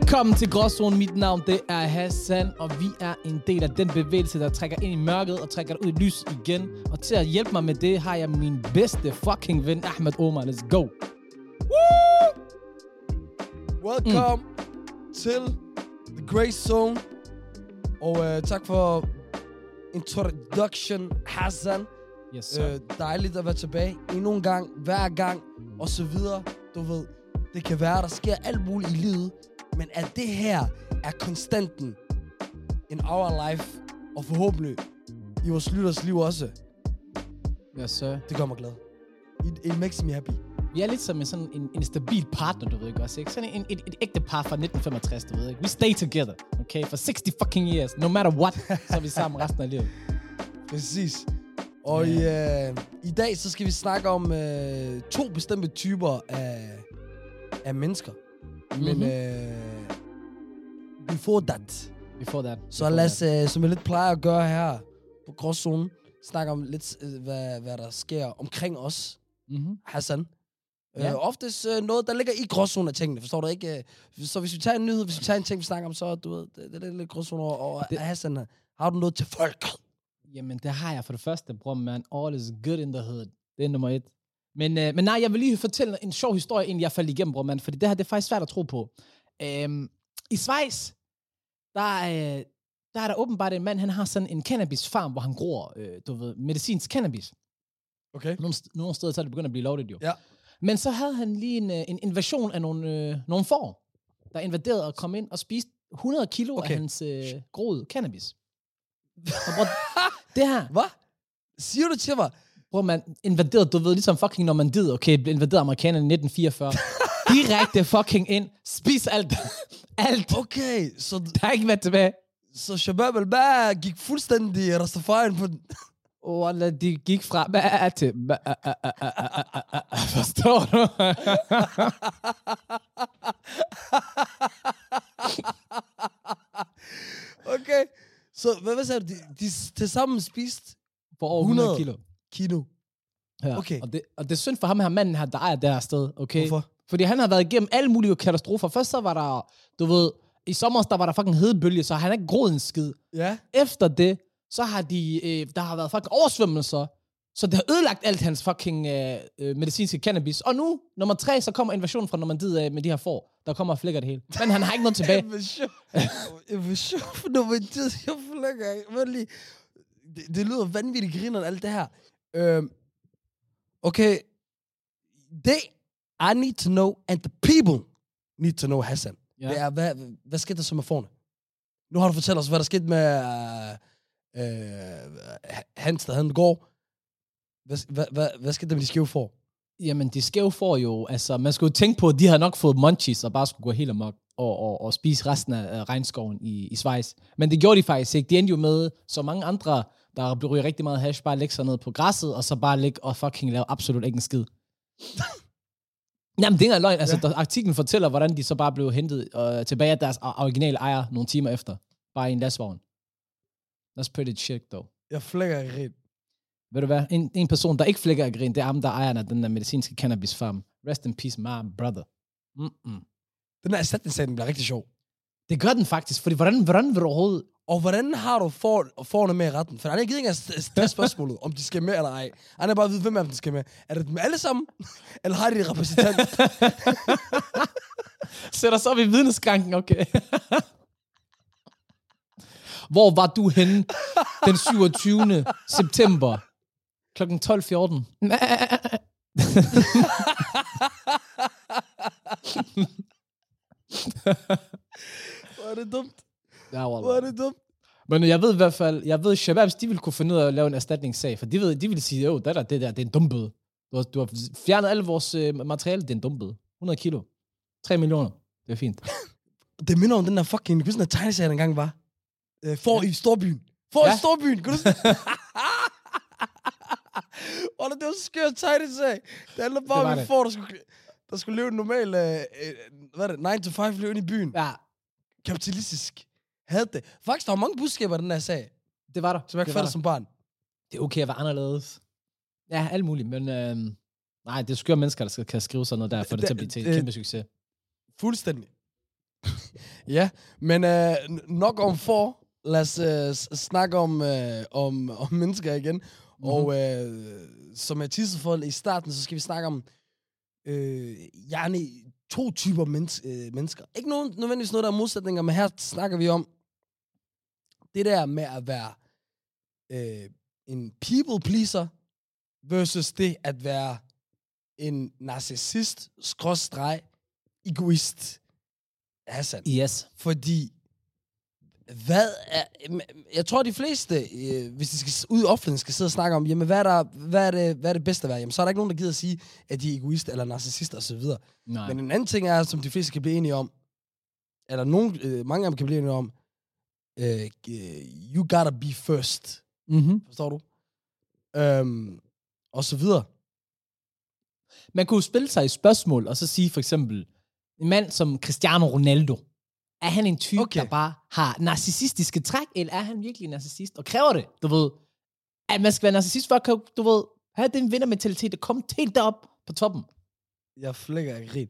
Velkommen til Gråzonen. Mit navn det er Hassan, og vi er en del af den bevægelse, der trækker ind i mørket og trækker ud i lys igen. Og til at hjælpe mig med det, har jeg min bedste fucking ven, Ahmed Omar. Let's go. Welcome mm. til The Grey Zone. Og uh, tak for introduction, Hassan. Yes, sir. Uh, dejligt at være tilbage endnu en gang, hver gang, og så videre. Du ved, det kan være, der sker alt muligt i livet, men at det her er konstanten in our life, og forhåbentlig i vores lytters liv også, yes, sir. det gør mig glad. It, it makes me happy. Vi er lidt som en, sådan en, en stabil partner, du ved ikke også, ikke? Sådan en, et, et ægte par fra 1965, du ved ikke? We stay together, okay? For 60 fucking years. No matter what, så er vi sammen resten af livet. Præcis. Og i, øh, i dag så skal vi snakke om øh, to bestemte typer af, af mennesker. Men Mhm. øh, before that, Before that. så before lad os, øh, som vi lidt plejer at gøre her på Gråzonen, snakke om lidt, øh, hvad, hvad der sker omkring os, Mm-hmm. Hassan. Ja. Ja. Øh, oftest øh, noget, der ligger i gråzonen af tingene, forstår du ikke? Øh, Så hvis vi tager en nyhed, hvis vi tager en ting, vi snakker om, så du ved, det, det er lidt gråzoner. Og, og Det- Hassan, har du noget til folk? Jamen, det har jeg for det første, bror, man. All is good in the hood. Det er nummer et. Men, øh, men nej, jeg vil lige fortælle en sjov historie, inden jeg faldt igennem, bror, man. Fordi det her, det er faktisk svært at tro på. Øhm, I Schweiz, der, øh, der er der åbenbart en mand, han har sådan en cannabisfarm, hvor han gror, øh, du ved, medicinsk cannabis. Okay. Nogle, nogle steder, så er det begyndt at blive lovligt, jo. Ja. Men så havde han lige en, øh, en invasion af nogle, øh, nogle får, der invaderede og kom ind og spiste 100 kilo okay. Af hans øh, groede cannabis. Og bror, det her, Hvad? Siger du til mig? Bror, man invaderede, du ved, ligesom fucking Normandiet, okay, blev invaderet amerikanerne i 1944. Direkte fucking ind, spis alt. alt. Okay, så, Der er ikke været tilbage. så Shabab al gik fuldstændig Rastafarian på den. Wallah, de gik fra bæ til bæ Forstår du? Okay, så hvad, hvad sagde du? De, de til sammen spiste For over 100 100. kilo. kilo. Ja. Okay. Og, det, og det er synd for ham her manden her, der ejer det her sted, okay? Hvorfor? Fordi han har været igennem alle mulige katastrofer. Først så var der, du ved, i sommer, der var der fucking hedebølge, så han har ikke groet en skid. Ja. efter det, så har de, øh, der har været fucking oversvømmelser, så det har ødelagt alt hans fucking øh, øh, medicinske cannabis. Og nu, nummer tre, så kommer invasionen fra Normandiet af med de her får, der kommer og flækker det hele. Men han har ikke noget tilbage. Invasion. For noget, jeg flækker ikke. Det, det lyder vanvittigt griner alt det her. Øhm, okay. They, I need to know, and the people need to know, Hassan. Ja. Det er, hvad, hvad skete der så med forne? Nu har du fortalt os, hvad der skete med øh, øh, Hans, der havde en gård. Hvad, hvad, hvad, hvad skete der med de skæve for? Jamen, de skæve får jo, altså, man skulle tænke på, at de har nok fået munchies og bare skulle gå helt amok og, og, og spise resten af, regnskoven i, i Schweiz. Men det gjorde de faktisk ikke. De endte jo med, så mange andre, der ryger rigtig meget hash, bare lægge sig ned på græsset, og så bare ligge og fucking lave absolut ikke en skid. Jamen, det er ikke engang løgn. Altså, Ja. der, artiklen fortæller, hvordan de så bare blev hentet øh, tilbage af deres originale ejer nogle timer efter. Bare i en lastvogn. That's pretty shit, though. Jeg flækker ikke rent. Ved du hvad? En, en person, der ikke flækker af grin, det er ham, der ejer den der medicinske cannabisfarm. Rest in peace, my brother. Mm-mm. Den der erstatningssag, den bliver rigtig sjov. Det gør den faktisk, fordi hvordan, hvordan vil du overhovedet... Og hvordan har du for, forne med i retten? For han er ikke engang at stille spørgsmålet, om de skal med eller ej. Han er bare at vide, hvem af dem skal med. Er det dem alle sammen? Eller har de en repræsentant? Sætter sig op i vidneskranken, okay. Hvor var du henne den 27. september kl. 12.14? Hvor er det dumt. ja, Hvor er wallah. det dumt. Men jeg ved i hvert fald, jeg ved, Shababs, de vil kunne finde ud af at lave en erstatningssag, for de, ved, de vil sige, jo, det der, det der, det er en dumbøde. Du har, du har fjernet alle vores øh, materiale, det er en dumbøde. 100 kilo. 3 millioner. Det er fint. Det minder om den der fucking, hvilken der tegneserie der engang var. Øh, for i storbyen. For Ja. i storbyen, kan du? Og det var så skør tegneserie. Det handler bare om det. får, der skulle, der skulle leve en normal, øh, øh, hvad er det, 9 to 5 liv inde i byen. Ja, Kapitalistisk. Havde det. Faktisk, der var mange budskaber den her sag, det var der. som jeg ikke det, var fattede der. som barn. det er okay at være anderledes. Ja, alt muligt, men øh, nej, det er skøre mennesker, der skal, kan skrive sådan noget der, for det, Det- til at blive til en kæmpe succes. Fuldstændig. Ja, men øh, n- nok om for. Lad os øh, s- snakke om, øh, om, om mennesker igen. Mm-hmm. Og øh, som jeg tissede for i starten, så skal vi snakke om øh, yani, to typer mens, øh, mennesker. Ikke nogen, nødvendigvis noget, der er modsætninger, men her snakker vi om det der med at være øh, en people pleaser versus det at være en narcissist, skråstreg, egoist. Hassan. Yes. Fordi, hvad er... Jeg tror, de fleste, øh, hvis de skal ud i offentligheden, skal sidde og snakke om, jamen, hvad er, der, hvad er, det, hvad er det bedste at være? Jamen, så er der ikke nogen, der gider at sige, at de er egoister eller narcissister osv. Men en anden ting er, som de fleste kan blive enige om, eller nogen, øh, mange af dem kan blive enige om, øh, you gotta be first. mm-hmm. Forstår du? Øhm, og så videre. Man kunne jo spille sig i spørgsmål, og så sige for eksempel, en mand som Cristiano Ronaldo, er han en type, Okay. der bare har narcissistiske træk, eller er han virkelig en narcissist? Og kræver det, du ved, at man skal være narcissist, for at kunne, du ved, have den vindermentalitet, der kommer helt derop på toppen. Jeg flækker af grin.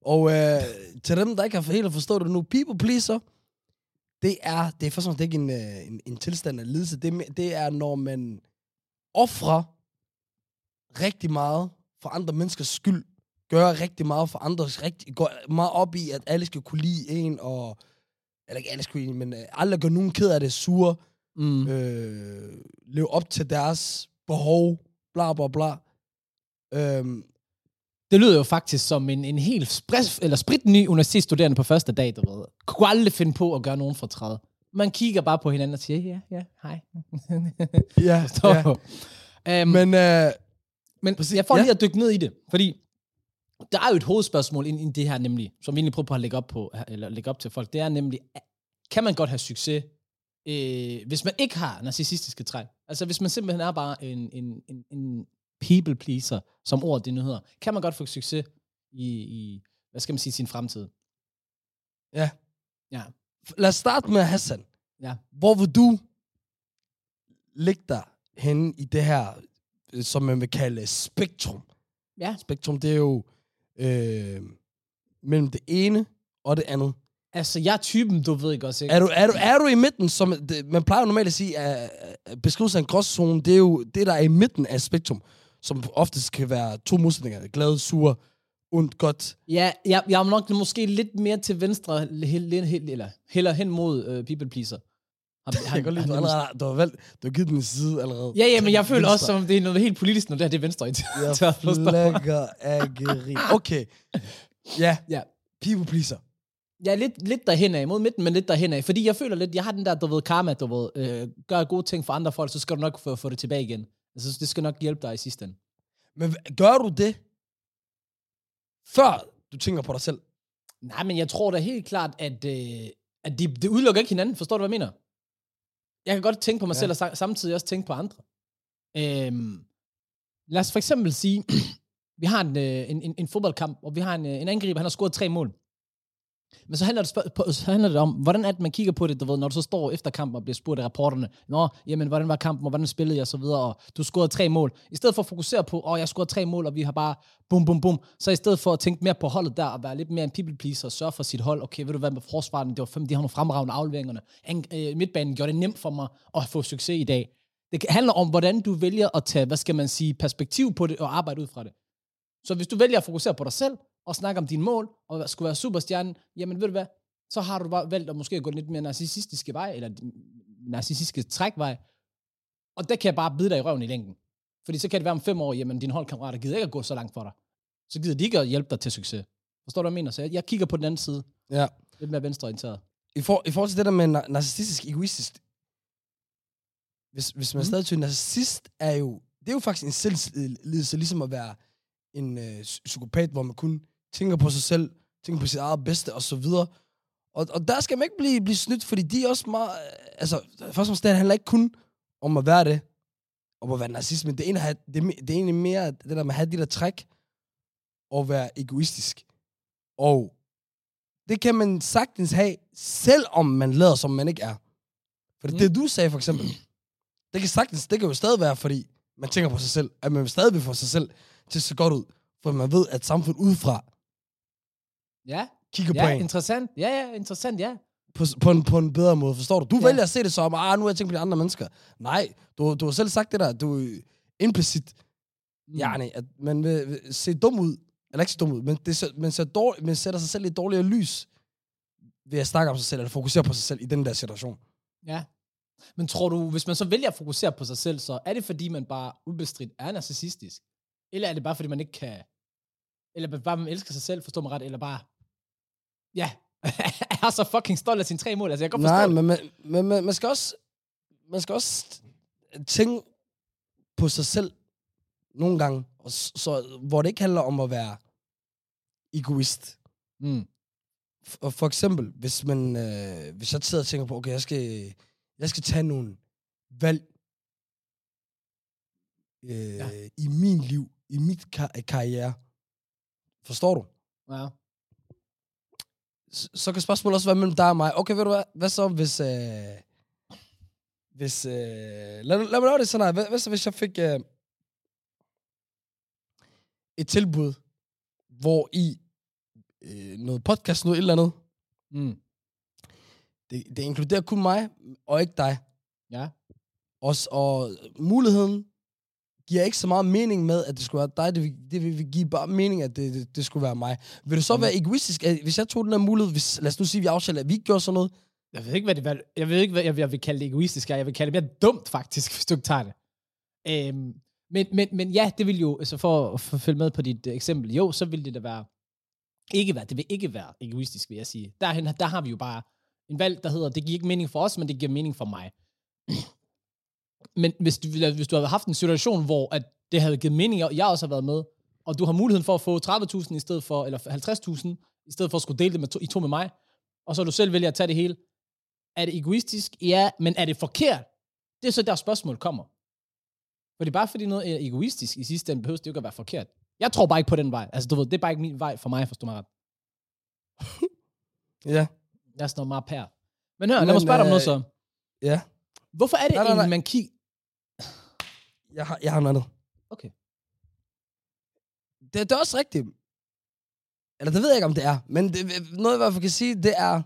Og øh, til dem, der ikke har helt forstået det nu, people pleaser, det er, det er og fremmest ikke en, øh, en, en tilstand af lidelse. Det, det er, når man offrer rigtig meget for andre menneskers skyld, gør rigtig meget for andres, rigtig, går meget op i, at alle skal kunne lide en, og, eller ikke alle skal kunne lide en, men øh, aldrig gør nogen ked af det, sure, Mm. øh, leve op til deres behov, bla bla bla. Øhm, Det lyder jo faktisk som en, en helt sprit, eller spritny universitetsstuderende på første dag, du ved. Kunne aldrig finde på at gøre nogen for træde. Man kigger bare på hinanden og siger, ja, ja, hej. ja, ja. men, Men øh, men præcis, jeg får ja. lige at dykke ned i det, fordi der er jo et hovedspørgsmål ind i det her nemlig, som vi egentlig prøver på at lægge op, på, eller lægge op til folk, det er nemlig, kan man godt have succes, øh, hvis man ikke har narcissistiske træk? Altså hvis man simpelthen er bare en, en, en, en people pleaser, som ordet det nu hedder, kan man godt få succes i, i hvad skal man sige, sin fremtid? ja. Ja. Lad os starte med Hassan. Ja. Hvor vil du ligge dig henne i det her, øh, som man vil kalde spektrum? Ja. Spektrum, det er jo øh, mellem det ene og det andet. Altså, jeg er typen, du ved ikke også, ikke? Er du, er du, er du i midten, som det, man plejer normalt at sige, at, at beskrive sig en gråzone, det er jo det, der er i midten af spektrum, som oftest kan være to modsætninger. Glad, sur, ondt, godt. Ja, jeg, jeg er nok måske lidt mere til venstre, hel, hel, hel, eller heller hen mod uh, people pleaser. Har, Jeg kan godt lide, du, allerede, du har valgt, du har givet den side allerede. Ja, ja, men jeg føler også, som det er noget helt politisk, når det her det er venstre Jeg flækker af grin. Okay. Ja, Ja. people pleaser. Er lidt, lidt derhen af, mod midten, men lidt derhen af. Fordi jeg føler lidt, jeg har den der, du ved, karma, du ved, øh, gør gode ting for andre folk, så skal du nok få, få det tilbage igen. Altså, det skal nok hjælpe dig i sidste ende. Men gør du det, før du tænker på dig selv? Nej, men jeg tror da helt klart, at, øh, at de, det udelukker ikke hinanden. Forstår du, hvad jeg mener? Jeg kan godt tænke på mig Ja. selv, og sa- samtidig også tænke på andre. Øhm, lad os for eksempel sige, vi har en, øh, en, en, en fodboldkamp, hvor vi har en, øh, en angriber, han har scoret tre mål. Men så handler, det på, så handler det om, hvordan er det, man kigger på det, du ved, når du så står efter kampen og bliver spurgt af rapporterne, Nå, jamen, hvordan var kampen, og hvordan spillede jeg, og så videre, og du scorede tre mål. I stedet for at fokusere på, åh, jeg scorede tre mål, og vi har bare bum, bum, bum, så i stedet for at tænke mere på holdet der, og være lidt mere en people pleaser, og sørge for sit hold, okay, ved du hvad med forsvaret, det var fem, de har nogle fremragende afleveringerne. Øh, midtbanen gjorde det nemt for mig at få succes i dag. Det handler om, hvordan du vælger at tage, hvad skal man sige, perspektiv på det, og arbejde ud fra det. Så hvis du vælger at fokusere på dig selv, og snakke om dine mål, og skulle være superstjernen, jamen ved du hvad, så har du bare valgt at måske gå lidt mere narcissistiske vej, eller narcissistiske trækvej, og det kan bare bide dig i røven i længden. Fordi så kan det være om fem år, jamen dine holdkammerater gider ikke at gå så langt for dig. Så gider de ikke at hjælpe dig til succes. Forstår du, hvad jeg mener? Så jeg, jeg kigger på den anden side, Ja. lidt mere venstreorienteret. I, for, I forhold til det der med nar- narcissistisk egoistisk, hvis, hvis man mm. stadig til narcissist, er jo, det er jo faktisk en selvlidelse, ligesom at være en øh, psy- psykopat, hvor man kun tænker på sig selv, tænker på sit eget bedste, og så videre. Og, og der skal man ikke blive, blive snydt, fordi de er også meget... øh, Altså, først og fremmest, det handler ikke kun om at være det, om at være narcissist, men det er, det, er, me- det er egentlig mere det der med at have de der træk, og være egoistisk. Og det kan man sagtens have, selvom man lader, som man ikke er. For det, Mm. det du sagde for eksempel, det kan sagtens, det kan jo stadig være, fordi man tænker på sig selv, at man stadig vil få sig selv til at se godt ud, for man ved, at samfundet udefra Ja, kigger Ja, på en. interessant. Ja, ja, interessant, ja. På, på, en, på en bedre måde, forstår du? Du Ja. ja. vælger at se det som, ah, nu har jeg tænkt på de andre mennesker. Nej, du, du har selv sagt det der. Du er implicit, Mm. mm. yani, at man vil, vil se dum ud. Eller ikke se dum ud, men, det, ser- man, ser dårlig, man sætter sig selv i et dårligere lys ved at snakke om sig selv, eller fokusere på sig selv i den der situation. Ja. Men tror du, hvis man så vælger at fokusere på sig selv, så er det fordi, man bare ubestridt er narcissistisk? Eller er det bare fordi, man ikke kan... Eller bare man elsker sig selv, forstår mig ret, eller bare... Ja, er så fucking stolt af sine tre mål. Altså, jeg kan godt Nej, men, men, men, men man skal også man skal også tænke på sig selv nogle gange, og så, hvor det ikke handler om at være egoist. Mm. Og for eksempel, hvis man, øh, hvis jeg sidder og tænker på, okay, jeg skal, jeg skal tage nogle valg øh, ja. i min liv, i mit kar- karriere. Forstår du? Ja. S- så kan spørgsmålet også være mellem dig og mig. Okay, ved du hvad? Hvad så, hvis... Øh, hvis... Øh, lad, lad mig lave det sådan her. Hvad, hvad så, hvis jeg fik... Øh, et tilbud, hvor i øh, noget podcast, noget et eller andet, Mm. det, det inkluderer kun mig, og ikke dig. Ja. Også, og muligheden giver ikke så meget mening med, at det skulle være dig. Det vil, det vil give bare mening, at det, det, det skulle være mig. Vil det så Mm. være egoistisk, at hvis jeg tog den her mulighed, hvis, lad os nu sige, at vi aftaler, at vi ikke gjorde sådan noget, Jeg ved ikke, hvad det hvad, jeg ved ikke, hvad jeg, jeg vil kalde det egoistisk. Jeg vil kalde det mere dumt, faktisk, hvis du ikke tager det. Øhm, men, men, men ja, det vil jo, altså for at for følge med på dit eksempel, jo, så vil det da være, ikke være, det vil ikke være egoistisk, vil jeg sige. Derhen, der har vi jo bare en valg, der hedder, det giver ikke mening for os, men det giver mening for mig men hvis du, hvis du havde haft en situation, hvor at det havde givet mening, og jeg også har været med, og du har muligheden for at få 30.000 i stedet for, eller 50.000, i stedet for at skulle dele det med to, i to med mig, og så du selv vælger at tage det hele, er det egoistisk? Ja, men er det forkert? Det er så der spørgsmål kommer. For det er bare fordi noget er egoistisk i sidste ende, behøver det jo ikke at være forkert. Jeg tror bare ikke på den vej. Altså, du ved, det er bare ikke min vej for mig, forstår mig ret. ja, Jeg er noget meget pær. Men hør, lad mig Men, spørge dig om noget øh, så. ja, Hvorfor er det nej, nej, egentlig, nej. man kigger... jeg har, jeg har noget andet. Okay. Det, det er også rigtigt. Eller det ved jeg ikke, om det er. Men det, noget, jeg i hvert fald kan sige, det er...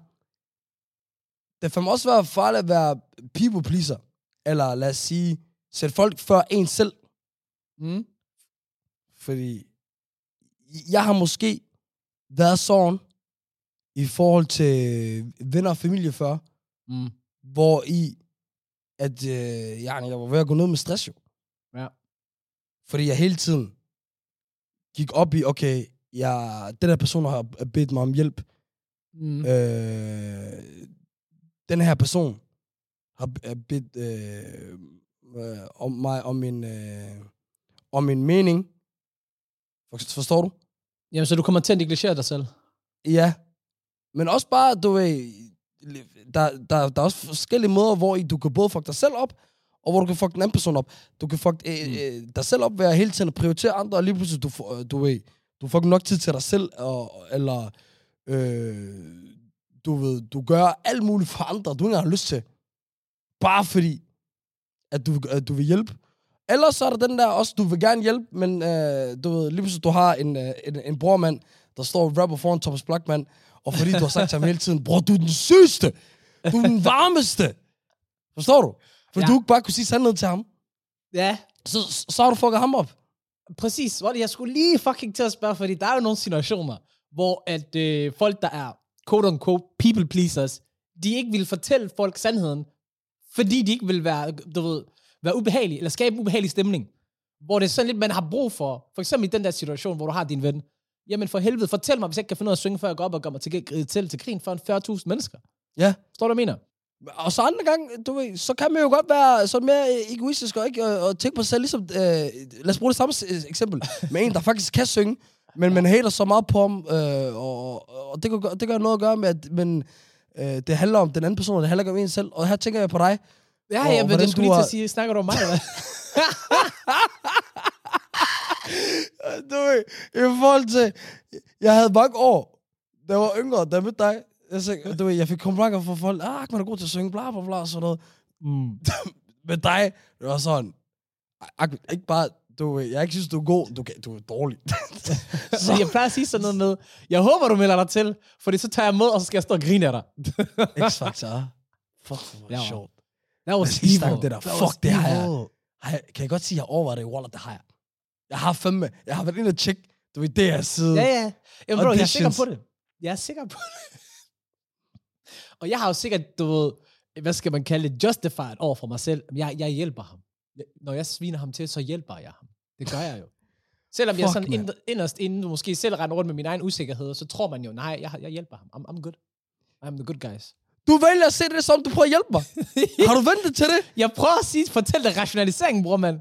Det får også være farligt at være people pleaser. Eller lad os sige, sætte folk før en selv. Mm. Fordi jeg har måske været sådan i forhold til venner og familie før, Mm. hvor i, at øh, jeg, jeg var ved at gå ned med stress jo. Fordi jeg hele tiden gik op i, okay, jeg, den her person har bedt mig om hjælp. Mm. Øh, den her person har har bedt øh, øh, om mig om min, øh, om min mening. For- Forstår du? Jamen, så du kommer til at negligere dig selv? Ja. Men også bare, du ved, der, der, der er også forskellige måder, hvor i du kan både fuck dig selv op, og hvor du kan fuck den anden person op. Du kan fuck øh, øh, dig selv op ved at hele tiden at prioritere andre, og lige pludselig, du, øh, du ved, du får nok tid til dig selv, og, eller øh, du ved, du gør alt muligt for andre, du ikke har lyst til. Bare fordi, at du, at du vil hjælpe. Ellers så er der den der også, du vil gerne hjælpe, men øh, du ved, lige pludselig du har en, øh, en, en brormand, der står og rapper foran Thomas Blackman, og fordi du har sagt til ham hele tiden, bror, du er den sygeste, du er den varmeste. Forstår du? For Ja. du ikke bare kunne sige sandheden til ham, Ja, så, så har du fucket ham op. præcis. Jeg skulle lige fucking til at spørge, fordi der er jo nogle situationer, hvor at øh, folk, der er quote-unquote people pleasers, de ikke vil fortælle folk sandheden, fordi de ikke vil være, du ved, være ubehagelige, eller skabe en ubehagelig stemning. Hvor det er sådan lidt, man har brug for, for eksempel i den der situation, hvor du har din ven, jamen for helvede, fortæl mig, hvis jeg ikke kan finde ud af at synge, før jeg går op og gør mig til, til, til krigen for en 40.000 mennesker. Ja. Forstår du, mener? Og så andre gange, du ved, så kan man jo godt være sådan mere øh, egoistisk og ikke og, og tænke på sig selv, ligesom, øh, lad os bruge det samme s- eksempel, med en, der faktisk kan synge, men man hater så meget på ham, øh, og, og det, kan, det gør noget at gøre med, at men, øh, det handler om den anden person, og det handler ikke om en selv, og her tænker jeg på dig. Ja, Og ja, men det skulle lige til at sige, snakker du om mig, eller? Du ved, i forhold til, jeg havde mange år, da jeg var yngre, da jeg mødte dig, sagde, du ved, jeg fik komplimenter fra folk, ah, man er god til at synge, bla bla bla, og sådan noget. mm. med dig, det var sådan, ak- ikke bare, du, jeg ikke synes, du er god, du, du er dårlig. Så jeg plejer at sige sådan noget med, jeg håber, du melder dig til, fordi så tager jeg med, og så skal jeg stå og grine af dig. X-Factor. Fuck, var Ja, sjovt. That was lige snakke det der. That Fuck, det har jeg. evil. Har jeg- Kan jeg godt sige, at jeg overvejer det? Wallah, det har jeg. Jeg har fandme, jeg har været inde og tjekke, du ved, det her side. Ja, ja. Jamen, bro, jeg er sikker på det. Jeg er sikker på det. Og jeg har jo sikkert, du ved, hvad skal man kalde det, justified over for mig selv. Jeg, jeg hjælper ham. Jeg- Når jeg sviner ham til, så hjælper jeg ham. Det gør jeg jo. Selvom jeg Fuck, sådan mand. ind, inderst inden du måske selv render rundt med min egen usikkerhed, så tror man jo, nej, jeg, jeg hjælper ham. I'm, I'm good. I'm the good guys. Du vælger at se det som, du prøver at hjælpe mig. har du ventet til det? Jeg prøver at sige, fortæl dig rationaliseringen, bror, mand.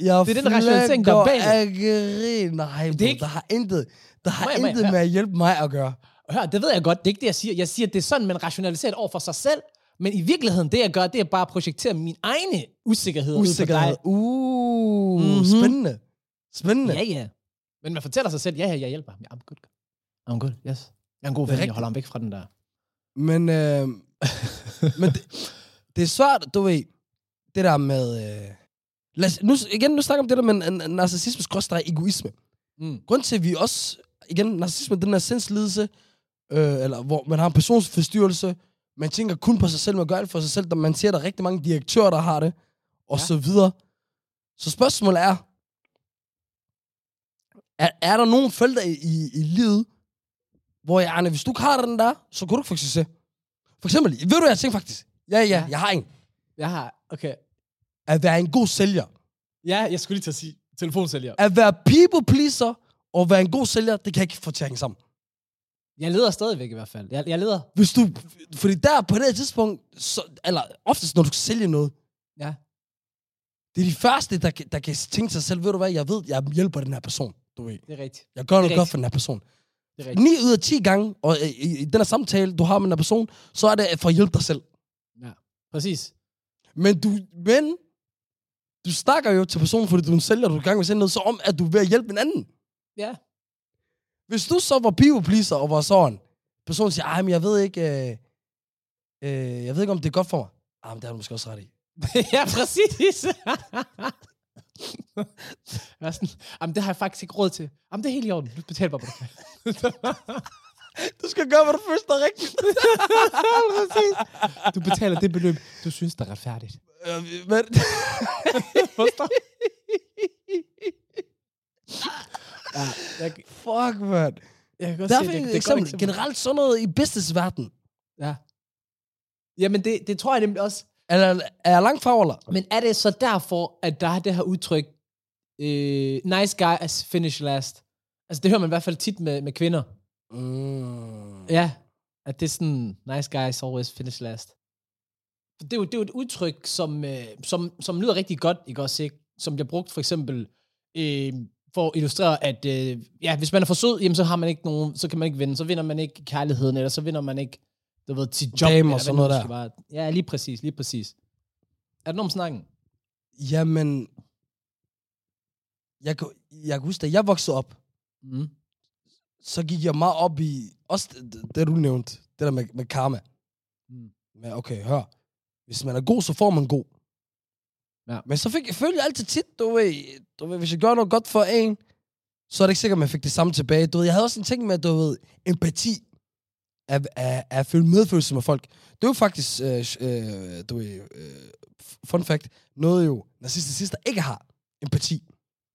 Jeg Det er den rationalisering, der er bag det. Nej, bro, Det er ikke- der har intet, der har jeg- jeg- intet med at hjælpe mig at gøre. Hør, det ved jeg godt. Det er ikke det, jeg siger. Jeg siger, at det er sådan, man rationaliserer det over for sig selv. Men i virkeligheden, det jeg gør, det er bare at projektere min egne usikkerhed Usikkerhed. ud Uh, Mhm. spændende. Spændende. på dig. Ja, ja. Men man fortæller sig selv, ja, ja, jeg hjælper ham. Ja, I'm good. I'm good, yes. Jeg er en god ven, jeg holder ham væk fra den der. Men, øh, men det, det er svært, du ved, det der med... Øh, lad os, nu, igen, nu snakker om det der med narcissisme skråstreg egoisme. Mm. Grunden til, at vi også... Igen, narcissisme, den her sindslidelse, øh, eller hvor man har en personsforstyrrelse, man tænker kun på sig selv, man gør alt for sig selv, man ser, der er rigtig mange direktører, der har det, og Ja. så videre. Så spørgsmålet er, er, er der nogen felter i, i, i livet, hvor jeg, Arne, hvis du ikke har den der, så kan du ikke få succes. For eksempel, ved du, hvad jeg tænker faktisk? Ja, ja, Ja. jeg har en. Jeg har, okay. At være en god sælger. Ja, jeg skulle lige til at sige telefonsælger. At være people pleaser og være en god sælger, det kan jeg ikke få til at hænge sammen. Jeg leder stadigvæk i hvert fald. Jeg, jeg leder. Hvis du, fordi der på det her tidspunkt, så, eller oftest når du skal sælge noget, Ja. det er de første, der, kan- der kan tænke sig selv, ved du hvad, jeg ved, jeg hjælper den her person. Du ved. Det er rigtigt. Jeg gør noget rigtigt. godt for den her person. Det er rigtigt. 9 ud af 10 gange, og i, i, i den her samtale, du har med den her person, så er det for at hjælpe dig selv. Ja. Præcis. Men du, men, du snakker jo til personen, fordi du er en sælger, du er i gang med at sælge noget, så om, at du er ved at hjælpe en anden. Ja. Hvis du så var pleaser og var sådan, personen siger, ej, men jeg ved ikke, øh, øh, jeg ved ikke, om det er godt for mig. Ah, men det har du måske også ret i. ja, præcis. Jeg er sådan, Jamen, det har jeg faktisk ikke råd til. Jamen, det er helt i orden. Du betaler bare på det. Du skal gøre, hvad du føler dig rigtigt. Du betaler det beløb, du synes, der er retfærdigt. Øh, men, Forstår? Ja, jeg, fuck, man. jeg kan godt Derfor se, det, et det er et godt eksempel. Generelt sådan noget i businessverden. Ja. Jamen, det, det tror jeg nemlig også. Eller er jeg langt fra, eller? Men er det så derfor, at der er det her udtryk, øh, nice guy as finish last? Altså, det hører man i hvert fald tit med, med kvinder. Mm. Ja, at det er sådan, nice guys always finish last. Det er jo, det er jo et udtryk, som, øh, som, som lyder rigtig godt, ikke også, ikke? Som bliver brugt for eksempel øh, for at illustrere, at øh, ja, hvis man er for sød, jamen, så har man ikke nogen, så kan man ikke vinde, så vinder man ikke kærligheden, eller så vinder man ikke, du ved, til job. Eller og sådan det noget skal være. Ja, lige præcis, lige præcis. Er der nogen om snakken? Jamen, jeg, kan- jeg kan huske, da jeg voksede op, Mm. så gik jeg meget op i, også det, det du nævnte, det der med, med karma. Mm. Men okay, hør. Hvis man er god, så får man god. Ja. Men så fik jeg følte altid tit, du ved, du ved, hvis jeg gør noget godt for en, så er det ikke sikkert, at man fik det samme tilbage. Du ved, jeg havde også en ting med, du ved, empati. At, at, at føle medfølelse med folk. Det er jo faktisk, øh, øh, du ved, øh, fun fact, noget jo, narcissister ikke har. Empati.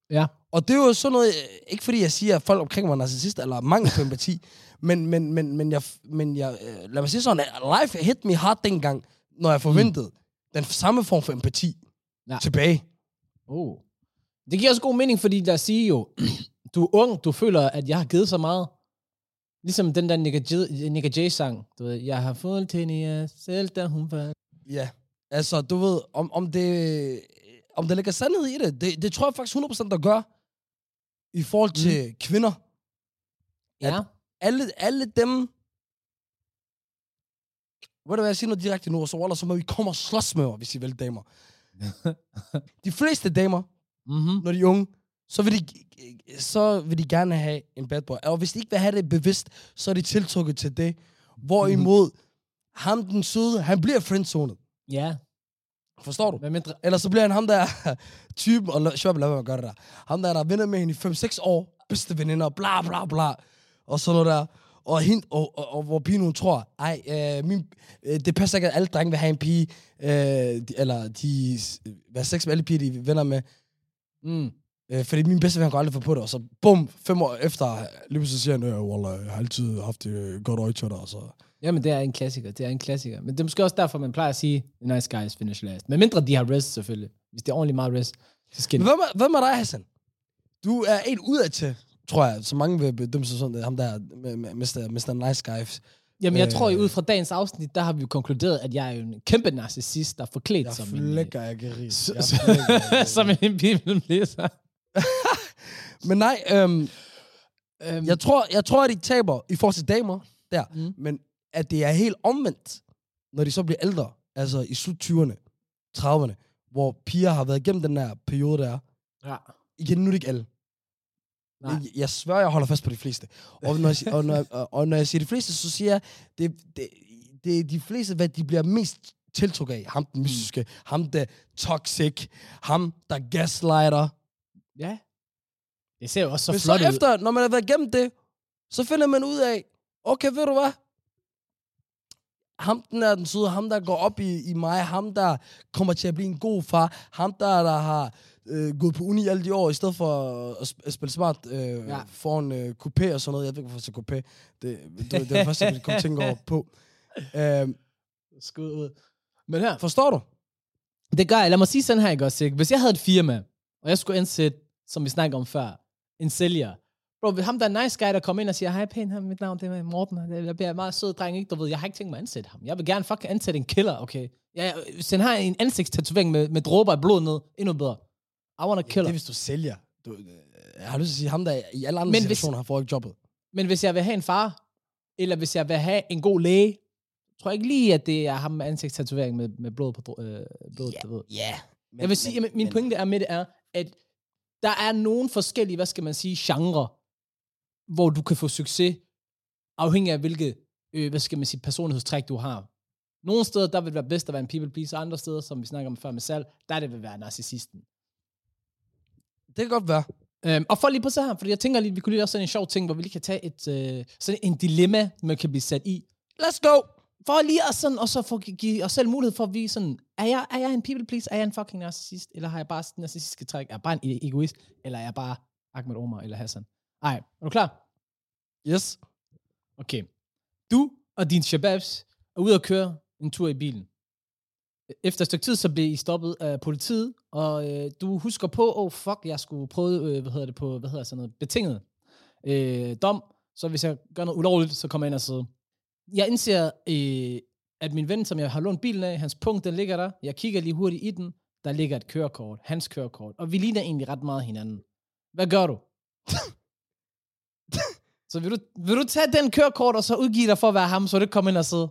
Ja. Og det er jo sådan noget, øh, ikke fordi jeg siger, at folk omkring mig er narcissister, eller mangel på empati, men, men, men, men, jeg, men jeg, øh, lad mig sige sådan, at life hit me hard dengang, når jeg forventede mm. den samme form for empati Ja. tilbage. Oh. Det giver også god mening, fordi lad os sige jo, du er ung, du føler, at jeg har givet så meget. Ligesom den der Nick J- Nick J-sang, du ved, jeg har fået til hende selv, da hun var... Ja, altså du ved, om, om det om der ligger sandhed i det, det, det tror jeg faktisk 100% der gør, i forhold til mm. kvinder. Ja. Alle, alle dem, ved du hvad, jeg siger noget direkte nu, og så, Waller, så må vi komme og slås med mig, hvis I vil, damer. De fleste damer, Mm-hmm. når de er unge, så vil de, så vil de gerne have en bad boy. Og hvis de ikke vil have det bevidst, så er de tiltrukket til det. Hvorimod ham, den søde, han bliver friendzonet. Ja. Forstår du? Mindre... Eller så bliver han ham der typen, og Schwab, lad at gøre det der. Ham der, der er venner med hende i 5-6 år, bedste veninder, bla bla bla, og sådan noget der. Og, hende, og, og, og hvor pigen hun tror, ej, øh, min, øh, det passer ikke, at alle drenge vil have en pige, øh, de, eller de vil have sex med alle piger, de er venner med. Mm. Øh, fordi min bedste ven går aldrig få på det, og så bum, fem år efter, lige pludselig siger han, øh, Wallah, jeg har altid haft det øh, godt øje til dig, og så... Jamen, det er en klassiker. Det er en klassiker. Men det er måske også derfor, man plejer at sige, nice guys finish last. Men mindre de har rest, selvfølgelig. Hvis det er ordentligt meget rest, så skal Men hvem er, hvem er dig, Hassan? Du er en ud af til, tror jeg, så mange vil bedømme sig sådan, det er ham der, Mr. Mr. Nice Guys. Jamen, jeg Øh. tror, at ud fra dagens afsnit, der har vi jo konkluderet, at jeg er jo en kæmpe narcissist, der er forklædt Jeg som en... øh, flækker, jeg kan som en bibellæser. Men nej, øhm, Øhm, jeg, tror, jeg tror, at de taber i forhold til damer der, Mm. men at det er helt omvendt, når de så bliver ældre, altså i slut 20'erne, 30'erne, hvor piger har været igennem den her periode der. Ja. Igen, nu er det ikke alle. Nej. Jeg, svær, jeg holder fast på de fleste. Og når jeg, og når, og, når jeg siger de fleste, så siger jeg, det, det, det er de fleste, hvad de bliver mest tiltrukket af. Ham den mystiske, ham der toxic, ham der gaslighter. Ja. Det ser jo også så Men flot så ud. efter, når man har været igennem det, så finder man ud af, okay, ved du hvad? Ham den er den søde, ham der går op i, i mig, ham der kommer til at blive en god far, ham der, der har øh, gået på uni alle de år, i stedet for at, at spille smart øh, Ja. ja. foran øh, coupé og sådan noget. Jeg ved ikke, hvorfor jeg siger coupé. Det, det, det er det første, jeg kom tænke over på. Øh, Skud ud. Men her, forstår du? det gør jeg. Lad mig sige sådan her, ikke også? Ikke? Hvis jeg havde et firma, og jeg skulle ansætte, som vi snakker om før, en sælger. Bro, ham der er nice guy, der kommer ind og siger, hej pæn, mit navn det er Morten, jeg bliver meget sød dreng, ikke? Du ved, jeg har ikke tænkt mig at ansætte ham. Jeg vil gerne fucking ansætte en killer, okay? Jeg, hvis han har en ansigtstatovering med, med dråber af blod ned, endnu bedre. I want a Det killer. er, hvis du sælger. Du, øh, jeg har lyst til at sige, ham der i alle andre Men hvis- situationer har fået jobbet. Men hvis jeg vil have en far, eller hvis jeg vil have en god læge, tror jeg ikke lige, at det er ham med ansigtstatovering med, med blod på øh, blod, Ja. ved. Ja. Men, Jeg vil sige, men, min pointe er med det er, at der er nogle forskellige, hvad skal man sige, genre, hvor du kan få succes, afhængig af hvilke, øh, hvad skal man sige, personlighedstræk du har. Nogle steder, der vil det være bedst at være en people pleaser, andre steder, som vi snakker om før med salg, der er det vil være narcissisten. Det kan godt være. Øhm, og for lige på så her, fordi jeg tænker lige, vi kunne lige lave sådan en sjov ting, hvor vi lige kan tage et, øh, sådan en dilemma, man kan blive sat i, Let's go! for lige at sådan, og så få gi- give os selv mulighed for at vise sådan, er jeg, er jeg en people pleaser, er jeg en fucking narcissist, eller har jeg bare narcissistiske træk, er jeg bare en e- egoist, eller er jeg bare Ahmed Omar eller Hassan? Ej, er du klar? Yes. Okay. Du og din shababs er ude at køre en tur i bilen. Efter et stykke tid, så bliver I stoppet af politiet, og øh, du husker på, oh fuck, jeg skulle prøve, øh, hvad hedder det på, hvad hedder sådan noget, betinget øh, dom, så hvis jeg gør noget ulovligt, så kommer jeg ind og sidder. Jeg indser, øh, at min ven, som jeg har lånt bilen af, hans punkt, den ligger der. Jeg kigger lige hurtigt i den. Der ligger et kørekort, hans kørekort, og vi ligner egentlig ret meget hinanden. Hvad gør du? så vil du, vil du tage den kørekort, og så udgive dig for at være ham, så du ikke kommer ind og sidde?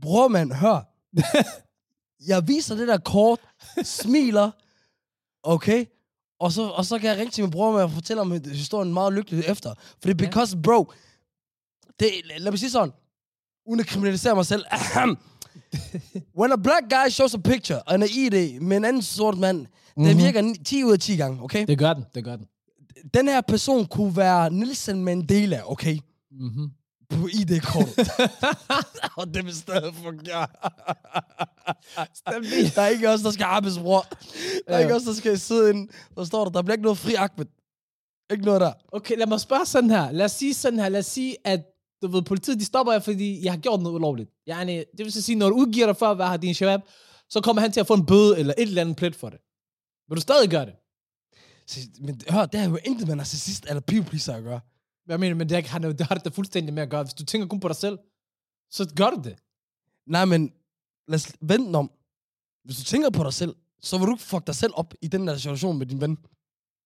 Bror, man, hør. jeg viser det der kort, smiler, okay? Og så, og så kan jeg ringe til min bror med og fortælle om historien meget lykkeligt efter. Fordi because, bro, det, lad mig sige sådan, uden at kriminalisere mig selv. When a black guy shows a picture and a ID med en anden sort mand, mm-hmm. den virker ni- 10 ud af 10 gange, okay? Det gør den, det gør den. Den her person kunne være Nelson Mandela, okay? Mm-hmm. På ID-kortet. og det vil stadig fungere. Der er ikke også, der skal arbejdes, bror. Der er Ja. ikke også, der skal sidde ind. Der står der, der bliver ikke noget fri Ahmed. Ikke noget der. Okay, lad mig spørge sådan her. Lad os sige sådan her. Lad os sige, at du ved, politiet de stopper jer, fordi jeg har gjort noget ulovligt. Yani, det vil sige, når du udgiver dig for at være her din shabab, så kommer han til at få en bøde eller et eller andet plet for det. Vil du stadig gøre det? Så, men hør, det har jo intet med narcissist eller people pleaser at gøre. Jeg mener, men det har, det har det da fuldstændig med at gøre. Hvis du tænker kun på dig selv, så gør du det. Nej, men lad os vente om. Hvis du tænker på dig selv, så vil du ikke fuck dig selv op i den der situation med din ven.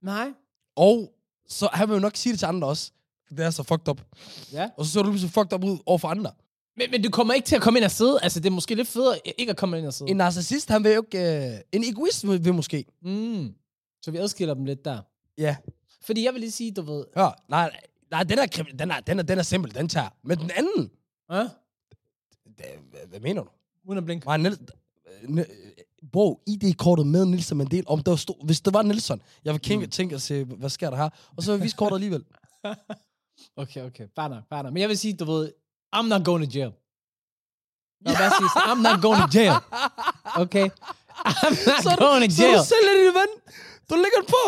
Nej. Og så han vil jo nok sige det til andre også. For det er så fucked up. Ja. Og så ser du pludselig fucked up ud over for andre. Men, men du kommer ikke til at komme ind og sidde. Altså, det er måske lidt federe ikke at komme ind og sidde. En narcissist, han vil jo ikke... Øh, en egoist vil, vil måske. Mm. Så vi adskiller dem lidt der. Ja. Fordi jeg vil lige sige, du ved... Hør, nej, nej, den er, krim- den er, den er, den er simpel, den tager. Men den anden, Ja? det, hvad, hvad mener du? Uden at blinke. Nej, Niel, bro, ID-kortet med Nelson Mandela, om der stod, hvis det var Nelson, jeg vil tænke, mm. tænke og se, hvad sker der her? Og så vil jeg vise kortet alligevel. Okay, okay. Fair nok, fair nok. Men jeg vil sige, du ved, I'm not going to jail. Nå, hvad siger jeg? I'm not going to jail. Okay? I'm not så, going to så jail. du sælger din ven. Du lægger den på.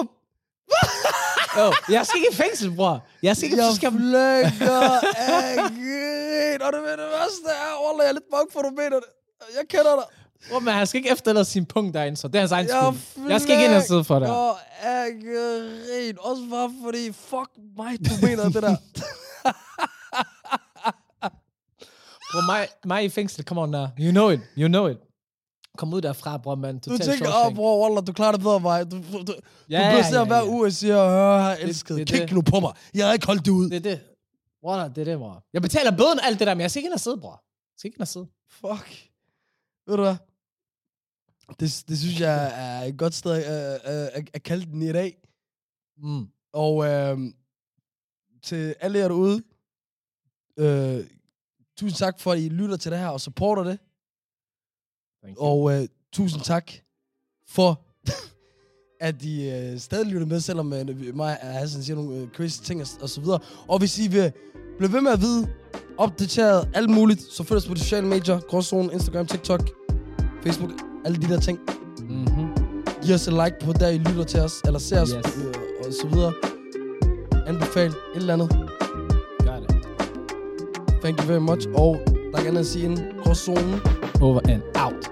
Oh, jeg skal ikke i fængsel, bror. Jeg skal ikke... Jeg skal... flækker af grin. Og det ved det værste er, Wallah, jeg er lidt bange for, du mener det. Jeg kender dig. Bror, men han skal ikke efterlade sin punkt derinde, så det er hans egen Jeg skyld. Jeg skal ikke ind og sidde for det. flækker af grin. Også bare fordi, fuck mig, du mener det der. Bror, mig, mig i fængsel, come on now. You know it, you know it. Kom ud derfra, bror, mand. Du tænker, åh, Shawshank. bror, Wallah, du klarer det bedre mig. Du, du, du, Ja, du bliver ja, hver ja. uge og siger, hør, jeg elsker det det. Kig det. nu på mig. Jeg har ikke holdt det ud. Det er det. Wallah, det er det, bror. Jeg betaler bøden alt det der, men jeg skal ikke ind og sidde, bror. Jeg skal ikke ind og sidde. Fuck. Ved du hvad? Det, det synes jeg er et godt sted at, at, at, at kalde den i dag. Mm. Og øh, til alle jer derude, øh, tusind tak for, at I lytter til det her og supporter det. Thank you. Og øh, tusind tak for, at I øh, stadig lytter med, selvom øh, mig og Hassan siger nogle øh, crazy ting og, og så videre. Og hvis I vil blive ved med at vide, opdateret, alt muligt, så følg os på de sociale medier, Gråzone, Instagram, TikTok, Facebook, alle de der ting. Mm-hmm. Giv os et like på der, I lytter til os, eller ser os, Yes. øh, og så videre. Anbefal et eller andet. Got it. Thank you very much. Og der er andet at sige inden Gråzonen. Over and out.